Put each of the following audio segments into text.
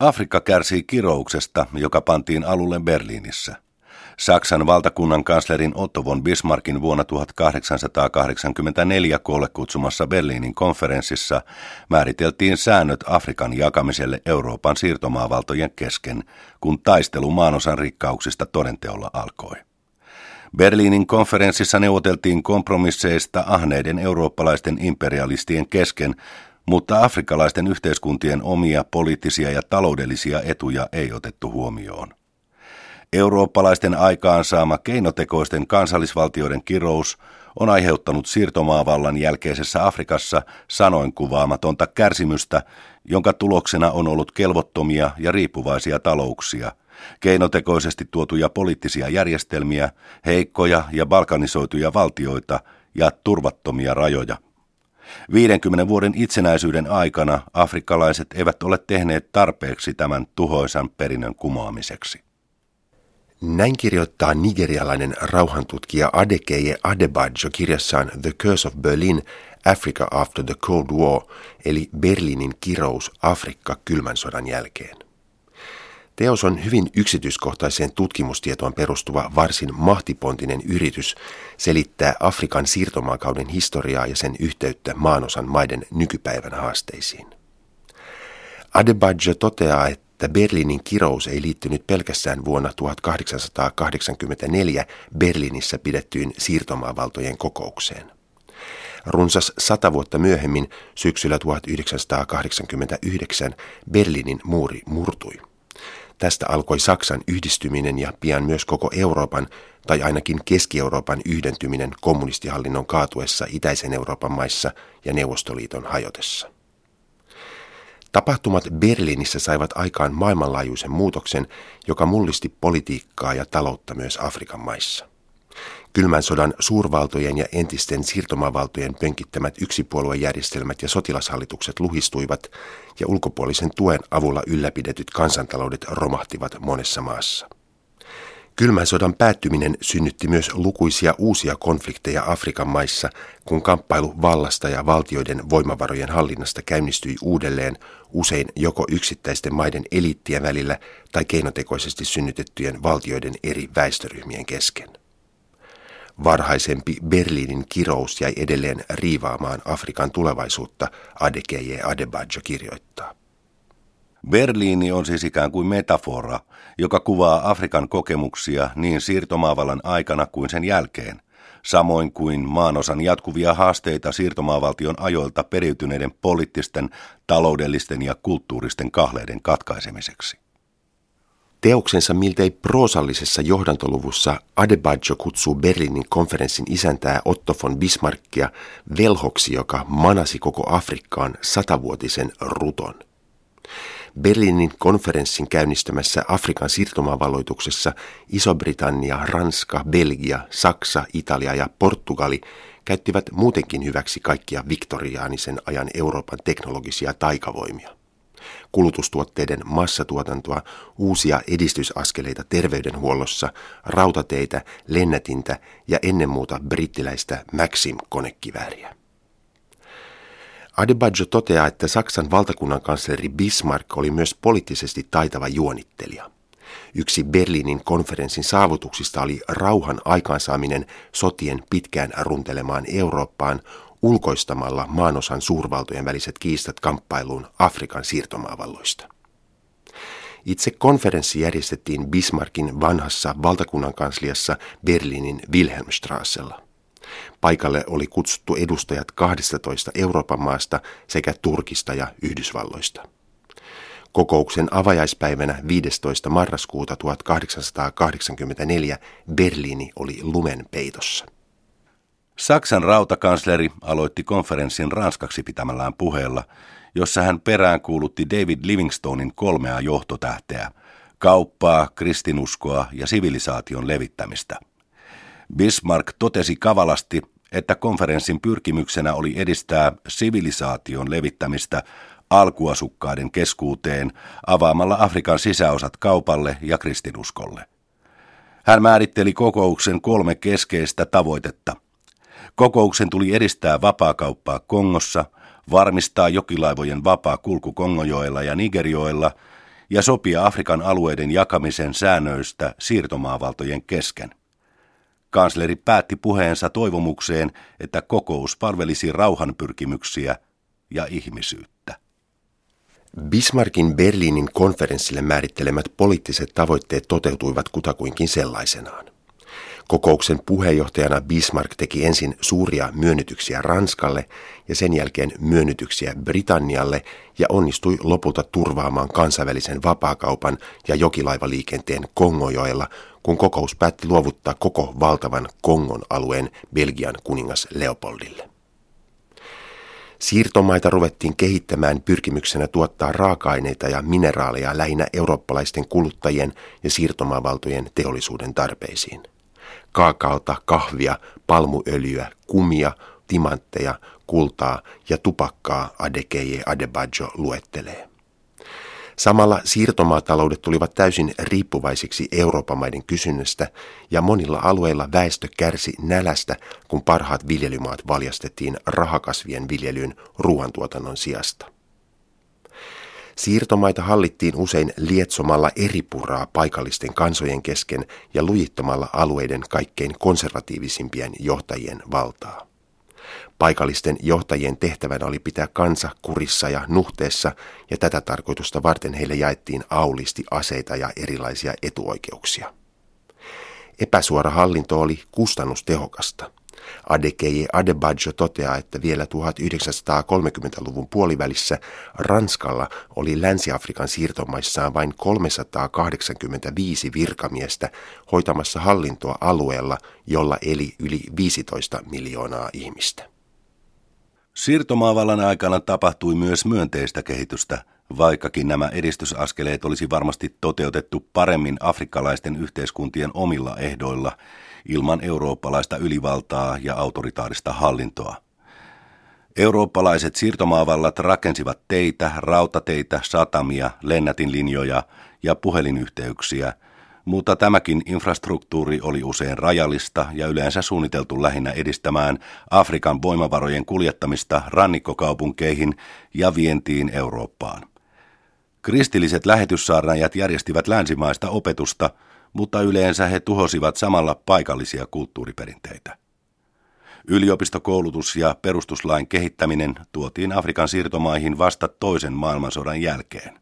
Afrikka kärsii kirouksesta, joka pantiin alulle Berliinissä. Saksan valtakunnan kanslerin Otto von Bismarckin vuonna 1884 koolle kutsumassa Berliinin konferenssissa määriteltiin säännöt Afrikan jakamiselle Euroopan siirtomaavaltojen kesken, kun taistelu maanosan rikkauksista todenteolla alkoi. Berliinin konferenssissa neuvoteltiin kompromisseista ahneiden eurooppalaisten imperialistien kesken, mutta afrikkalaisten yhteiskuntien omia poliittisia ja taloudellisia etuja ei otettu huomioon. Eurooppalaisten aikaansaama keinotekoisten kansallisvaltioiden kirous on aiheuttanut siirtomaavallan jälkeisessä Afrikassa sanoin kuvaamatonta kärsimystä, jonka tuloksena on ollut kelvottomia ja riippuvaisia talouksia, keinotekoisesti tuotuja poliittisia järjestelmiä, heikkoja ja balkanisoituja valtioita ja turvattomia rajoja. 50 vuoden itsenäisyyden aikana afrikkalaiset eivät ole tehneet tarpeeksi tämän tuhoisan perinnön kumoamiseksi. Näin kirjoittaa nigerialainen rauhantutkija Adekeye Adebajo kirjassaan The Curse of Berlin, Africa After the Cold War, eli Berliinin kirous Afrikka kylmän sodan jälkeen. Teos on hyvin yksityiskohtaiseen tutkimustietoon perustuva varsin mahtipontinen yritys selittää Afrikan siirtomaakauden historiaa ja sen yhteyttä maanosan maiden nykypäivän haasteisiin. Adebajo toteaa, että että Berliinin kirous ei liittynyt pelkästään vuonna 1884 Berliinissä pidettyyn siirtomaavaltojen kokoukseen. Runsas sata vuotta myöhemmin, syksyllä 1989, Berliinin muuri murtui. Tästä alkoi Saksan yhdistyminen ja pian myös koko Euroopan, tai ainakin Keski-Euroopan yhdentyminen kommunistihallinnon kaatuessa itäisen Euroopan maissa ja Neuvostoliiton hajotessa. Tapahtumat Berliinissä saivat aikaan maailmanlaajuisen muutoksen, joka mullisti politiikkaa ja taloutta myös Afrikan maissa. Kylmän sodan suurvaltojen ja entisten siirtomaavaltojen pönkittämät yksipuoluejärjestelmät ja sotilashallitukset luhistuivat ja ulkopuolisen tuen avulla ylläpidetyt kansantaloudet romahtivat monessa maassa. Kylmän sodan päättyminen synnytti myös lukuisia uusia konflikteja Afrikan maissa, kun kamppailu vallasta ja valtioiden voimavarojen hallinnasta käynnistyi uudelleen usein joko yksittäisten maiden eliittien välillä tai keinotekoisesti synnytettyjen valtioiden eri väestöryhmien kesken. Varhaisempi Berliinin kirous jäi edelleen riivaamaan Afrikan tulevaisuutta, Adekeje Adebajo kirjoittaa. Berliini on siis ikään kuin metafora, joka kuvaa Afrikan kokemuksia niin siirtomaavallan aikana kuin sen jälkeen, samoin kuin maanosan jatkuvia haasteita siirtomaavaltion ajoilta periytyneiden poliittisten, taloudellisten ja kulttuuristen kahleiden katkaisemiseksi. Teoksensa miltei proosallisessa johdantoluvussa Adebaggio kutsuu Berliinin konferenssin isäntää Otto von Bismarckia velhoksi, joka manasi koko Afrikkaan satavuotisen ruton. Berliinin konferenssin käynnistämässä Afrikan siirtomaavalloituksessa Iso-Britannia, Ranska, Belgia, Saksa, Italia ja Portugali käyttivät muutenkin hyväksi kaikkia viktoriaanisen ajan Euroopan teknologisia taikavoimia. Kulutustuotteiden massatuotantoa, uusia edistysaskeleita terveydenhuollossa, rautateitä, lennätintä ja ennen muuta brittiläistä Maxim-konekivääriä. Adebaggio toteaa, että Saksan valtakunnan kansleri Bismarck oli myös poliittisesti taitava juonittelija. Yksi Berliinin konferenssin saavutuksista oli rauhan aikaansaaminen sotien pitkään runtelemaan Eurooppaan ulkoistamalla maanosan suurvaltojen väliset kiistat kamppailuun Afrikan siirtomaavalloista. Itse konferenssi järjestettiin Bismarckin vanhassa valtakunnan kansliassa Berliinin Wilhelmstrassella. Paikalle oli kutsuttu edustajat 12 Euroopan maasta sekä Turkista ja Yhdysvalloista. Kokouksen avajaispäivänä 15. marraskuuta 1884 Berliini oli lumen peitossa. Saksan rautakansleri aloitti konferenssin ranskaksi pitämällään puheella, jossa hän peräänkuulutti David Livingstonein kolmea johtotähteä, kauppaa, kristinuskoa ja sivilisaation levittämistä – Bismarck totesi kavalasti, että konferenssin pyrkimyksenä oli edistää sivilisaation levittämistä alkuasukkaiden keskuuteen avaamalla Afrikan sisäosat kaupalle ja kristinuskolle. Hän määritteli kokouksen kolme keskeistä tavoitetta. Kokouksen tuli edistää vapaakauppaa Kongossa, varmistaa jokilaivojen vapaa kulku Kongojoella ja Nigerjoella ja sopia Afrikan alueiden jakamisen säännöistä siirtomaavaltojen kesken. Kansleri päätti puheensa toivomukseen, että kokous palvelisi rauhanpyrkimyksiä ja ihmisyyttä. Bismarckin Berliinin konferenssille määrittelemät poliittiset tavoitteet toteutuivat kutakuinkin sellaisenaan. Kokouksen puheenjohtajana Bismarck teki ensin suuria myönnytyksiä Ranskalle ja sen jälkeen myönnytyksiä Britannialle ja onnistui lopulta turvaamaan kansainvälisen vapaakaupan ja jokilaivaliikenteen Kongojoella, kun kokous päätti luovuttaa koko valtavan Kongon alueen Belgian kuningas Leopoldille. Siirtomaita ruvettiin kehittämään pyrkimyksenä tuottaa raaka-aineita ja mineraaleja lähinnä eurooppalaisten kuluttajien ja siirtomaavaltojen teollisuuden tarpeisiin. Kaakaota, kahvia, palmuöljyä, kumia, timantteja, kultaa ja tupakkaa Adekeje Adebajo luettelee. Samalla siirtomaataloudet tulivat täysin riippuvaisiksi Euroopan maiden kysynnästä ja monilla alueilla väestö kärsi nälästä, kun parhaat viljelymaat valjastettiin rahakasvien viljelyyn ruoantuotannon sijasta. Siirtomaita hallittiin usein lietsomalla eripuraa paikallisten kansojen kesken ja lujittamalla alueiden kaikkein konservatiivisimpien johtajien valtaa. Paikallisten johtajien tehtävänä oli pitää kansa kurissa ja nuhteessa, ja tätä tarkoitusta varten heille jaettiin aulisti aseita ja erilaisia etuoikeuksia. Epäsuora hallinto oli kustannustehokasta. Adekeje Adebajo toteaa, että vielä 1930-luvun puolivälissä Ranskalla oli Länsi-Afrikan siirtomaissaan vain 385 virkamiestä hoitamassa hallintoa alueella, jolla eli yli 15 miljoonaa ihmistä. Siirtomaavallan aikana tapahtui myös myönteistä kehitystä, vaikkakin nämä edistysaskeleet olisi varmasti toteutettu paremmin afrikkalaisten yhteiskuntien omilla ehdoilla, ilman eurooppalaista ylivaltaa ja autoritaarista hallintoa. Eurooppalaiset siirtomaavallat rakensivat teitä, rautateitä, satamia, lennätinlinjoja ja puhelinyhteyksiä – mutta tämäkin infrastruktuuri oli usein rajallista ja yleensä suunniteltu lähinnä edistämään Afrikan voimavarojen kuljettamista rannikkokaupunkeihin ja vientiin Eurooppaan. Kristilliset lähetyssaarnaajat järjestivät länsimaista opetusta, mutta yleensä he tuhosivat samalla paikallisia kulttuuriperinteitä. Yliopistokoulutus ja perustuslain kehittäminen tuotiin Afrikan siirtomaihin vasta toisen maailmansodan jälkeen.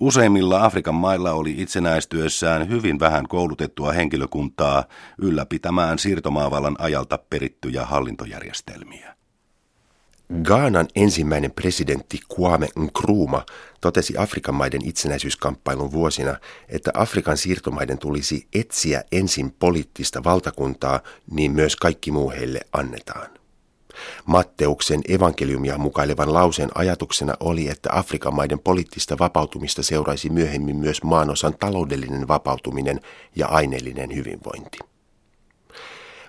Useimmilla Afrikan mailla oli itsenäistyessään hyvin vähän koulutettua henkilökuntaa ylläpitämään siirtomaavallan ajalta perittyjä hallintojärjestelmiä. Gaanan ensimmäinen presidentti Kwame Nkrumah totesi Afrikan maiden itsenäisyyskamppailun vuosina, että Afrikan siirtomaiden tulisi etsiä ensin poliittista valtakuntaa, niin myös kaikki muu heille annetaan. Matteuksen evankeliumia mukailevan lauseen ajatuksena oli, että Afrikan maiden poliittista vapautumista seuraisi myöhemmin myös maanosan taloudellinen vapautuminen ja aineellinen hyvinvointi.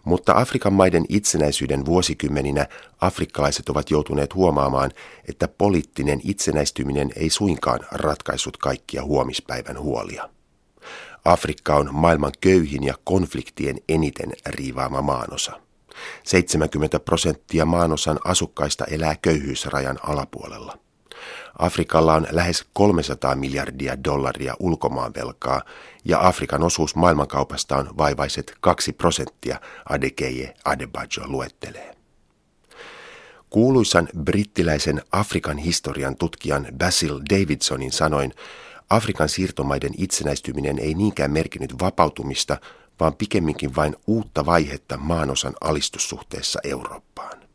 Mutta Afrikan maiden itsenäisyyden vuosikymmeninä afrikkalaiset ovat joutuneet huomaamaan, että poliittinen itsenäistyminen ei suinkaan ratkaissut kaikkia huomispäivän huolia. Afrikka on maailman köyhin ja konfliktien eniten riivaama maanosa. 70 prosenttia maanosan asukkaista elää köyhyysrajan alapuolella. Afrikalla on lähes 300 miljardia dollaria ulkomaanvelkaa ja Afrikan osuus maailmankaupasta on vaivaiset 2 prosenttia, Adekeje Adebajo luettelee. Kuuluisan brittiläisen Afrikan historian tutkijan Basil Davidsonin sanoin, Afrikan siirtomaiden itsenäistyminen ei niinkään merkinnyt vapautumista, vaan pikemminkin vain uutta vaihetta maanosan alistussuhteessa Eurooppaan.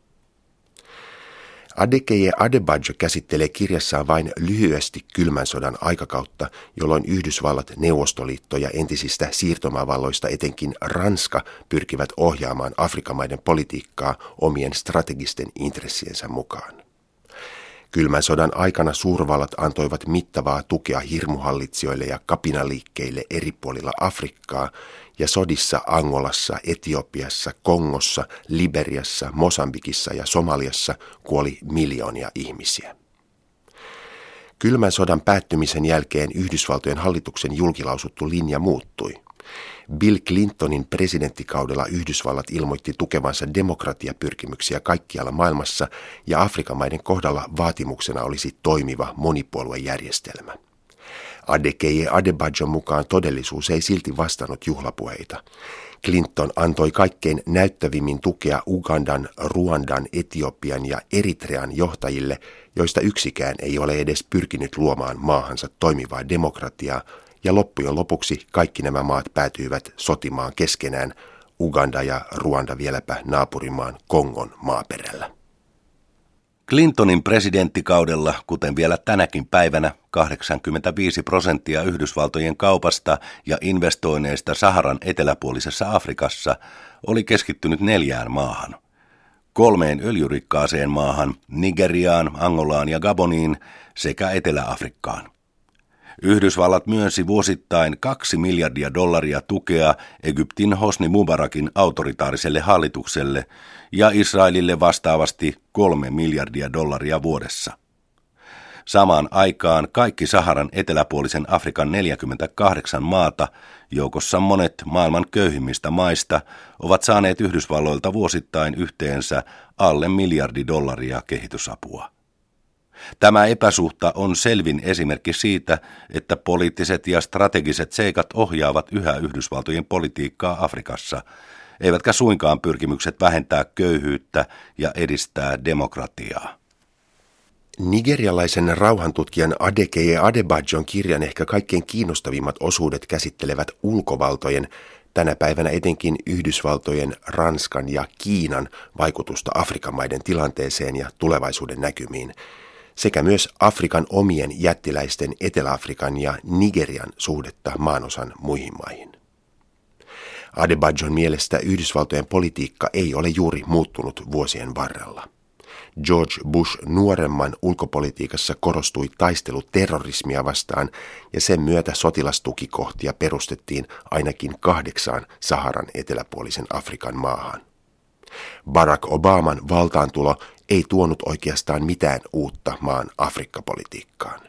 Adekeje Adebajo käsittelee kirjassaan vain lyhyesti kylmän sodan aikakautta, jolloin Yhdysvallat, Neuvostoliitto ja entisistä siirtomaavalloista etenkin Ranska pyrkivät ohjaamaan Afrikan maiden politiikkaa omien strategisten intressiensä mukaan. Kylmän sodan aikana suurvallat antoivat mittavaa tukea hirmuhallitsijoille ja kapinaliikkeille eri puolilla Afrikkaa, ja sodissa Angolassa, Etiopiassa, Kongossa, Liberiassa, Mosambikissa ja Somaliassa kuoli miljoonia ihmisiä. Kylmän sodan päättymisen jälkeen Yhdysvaltojen hallituksen julkilausuttu linja muuttui – Bill Clintonin presidenttikaudella Yhdysvallat ilmoitti tukevansa demokratiapyrkimyksiä kaikkialla maailmassa ja Afrikan maiden kohdalla vaatimuksena olisi toimiva monipuoluejärjestelmä. Adekeje Adebajon mukaan todellisuus ei silti vastannut juhlapuheita. Clinton antoi kaikkein näyttävimmin tukea Ugandan, Ruandan, Etiopian ja Eritrean johtajille, joista yksikään ei ole edes pyrkinyt luomaan maahansa toimivaa demokratiaa, ja loppujen lopuksi kaikki nämä maat päätyivät sotimaan keskenään, Uganda ja Ruanda vieläpä naapurimaan Kongon maaperällä. Clintonin presidenttikaudella, kuten vielä tänäkin päivänä, 85 prosenttia Yhdysvaltojen kaupasta ja investoinneista Saharan eteläpuolisessa Afrikassa oli keskittynyt neljään maahan. Kolmeen öljyrikkaaseen maahan, Nigeriaan, Angolaan ja Gaboniin sekä Etelä-Afrikkaan. Yhdysvallat myönsi vuosittain 2 miljardia dollaria tukea Egyptin Hosni Mubarakin autoritaariselle hallitukselle ja Israelille vastaavasti 3 miljardia dollaria vuodessa. Samaan aikaan kaikki Saharan eteläpuolisen Afrikan 48 maata, joukossa monet maailman köyhimmistä maista, ovat saaneet Yhdysvalloilta vuosittain yhteensä alle miljardi dollaria kehitysapua. Tämä epäsuhta on selvin esimerkki siitä, että poliittiset ja strategiset seikat ohjaavat yhä Yhdysvaltojen politiikkaa Afrikassa, eivätkä suinkaan pyrkimykset vähentää köyhyyttä ja edistää demokratiaa. Nigerialaisen rauhantutkijan Adekeye Adebajon kirjan ehkä kaikkein kiinnostavimmat osuudet käsittelevät ulkovaltojen, tänä päivänä etenkin Yhdysvaltojen, Ranskan ja Kiinan vaikutusta Afrikan maiden tilanteeseen ja tulevaisuuden näkymiin – sekä myös Afrikan omien jättiläisten Etelä-Afrikan ja Nigerian suhdetta maanosan muihin maihin. Adebajon mielestä Yhdysvaltojen politiikka ei ole juuri muuttunut vuosien varrella. George Bush nuoremman ulkopolitiikassa korostui taistelu terrorismia vastaan ja sen myötä sotilastukikohtia perustettiin ainakin kahdeksaan Saharan eteläpuolisen Afrikan maahan. Barack Obaman valtaantulo ei tuonut oikeastaan mitään uutta maan Afrikka-politiikkaan.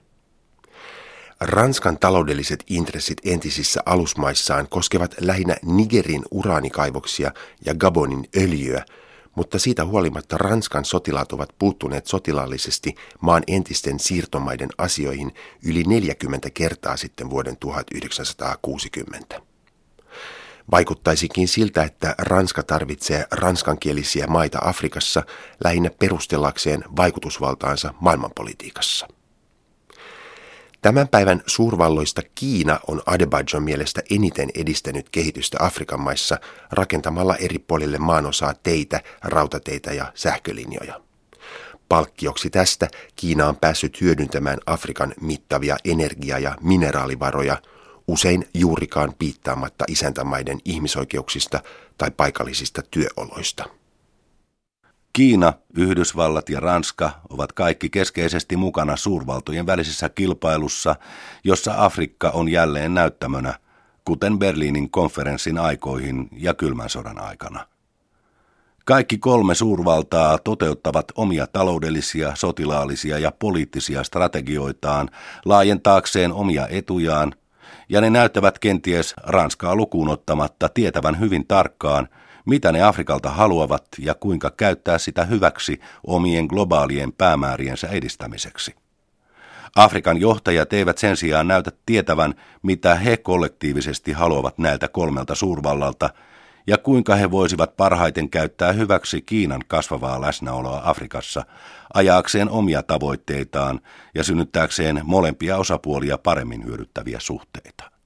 Ranskan taloudelliset intressit entisissä alusmaissaan koskevat lähinnä Nigerin uraanikaivoksia ja Gabonin öljyä, mutta siitä huolimatta Ranskan sotilaat ovat puuttuneet sotilaallisesti maan entisten siirtomaiden asioihin yli 40 kertaa sitten vuoden 1960. Vaikuttaisikin siltä, että Ranska tarvitsee ranskankielisiä maita Afrikassa lähinnä perustellakseen vaikutusvaltaansa maailmanpolitiikassa. Tämän päivän suurvalloista Kiina on Adebajon mielestä eniten edistänyt kehitystä Afrikan maissa rakentamalla eri puolille maanosaa teitä, rautateitä ja sähkölinjoja. Palkkioksi tästä Kiina on päässyt hyödyntämään Afrikan mittavia energia- ja mineraalivaroja – usein juurikaan piittaamatta isäntämaiden ihmisoikeuksista tai paikallisista työoloista. Kiina, Yhdysvallat ja Ranska ovat kaikki keskeisesti mukana suurvaltojen välisessä kilpailussa, jossa Afrikka on jälleen näyttämönä, kuten Berliinin konferenssin aikoihin ja kylmän sodan aikana. Kaikki kolme suurvaltaa toteuttavat omia taloudellisia, sotilaallisia ja poliittisia strategioitaan laajentaakseen omia etujaan – ja ne näyttävät kenties Ranskaa lukuun ottamatta tietävän hyvin tarkkaan, mitä ne Afrikalta haluavat ja kuinka käyttää sitä hyväksi omien globaalien päämääriensä edistämiseksi. Afrikan johtajat eivät sen sijaan näytä tietävän, mitä he kollektiivisesti haluavat näiltä kolmelta suurvallalta ja kuinka he voisivat parhaiten käyttää hyväksi Kiinan kasvavaa läsnäoloa Afrikassa ajaakseen omia tavoitteitaan ja synnyttääkseen molempia osapuolia paremmin hyödyttäviä suhteita.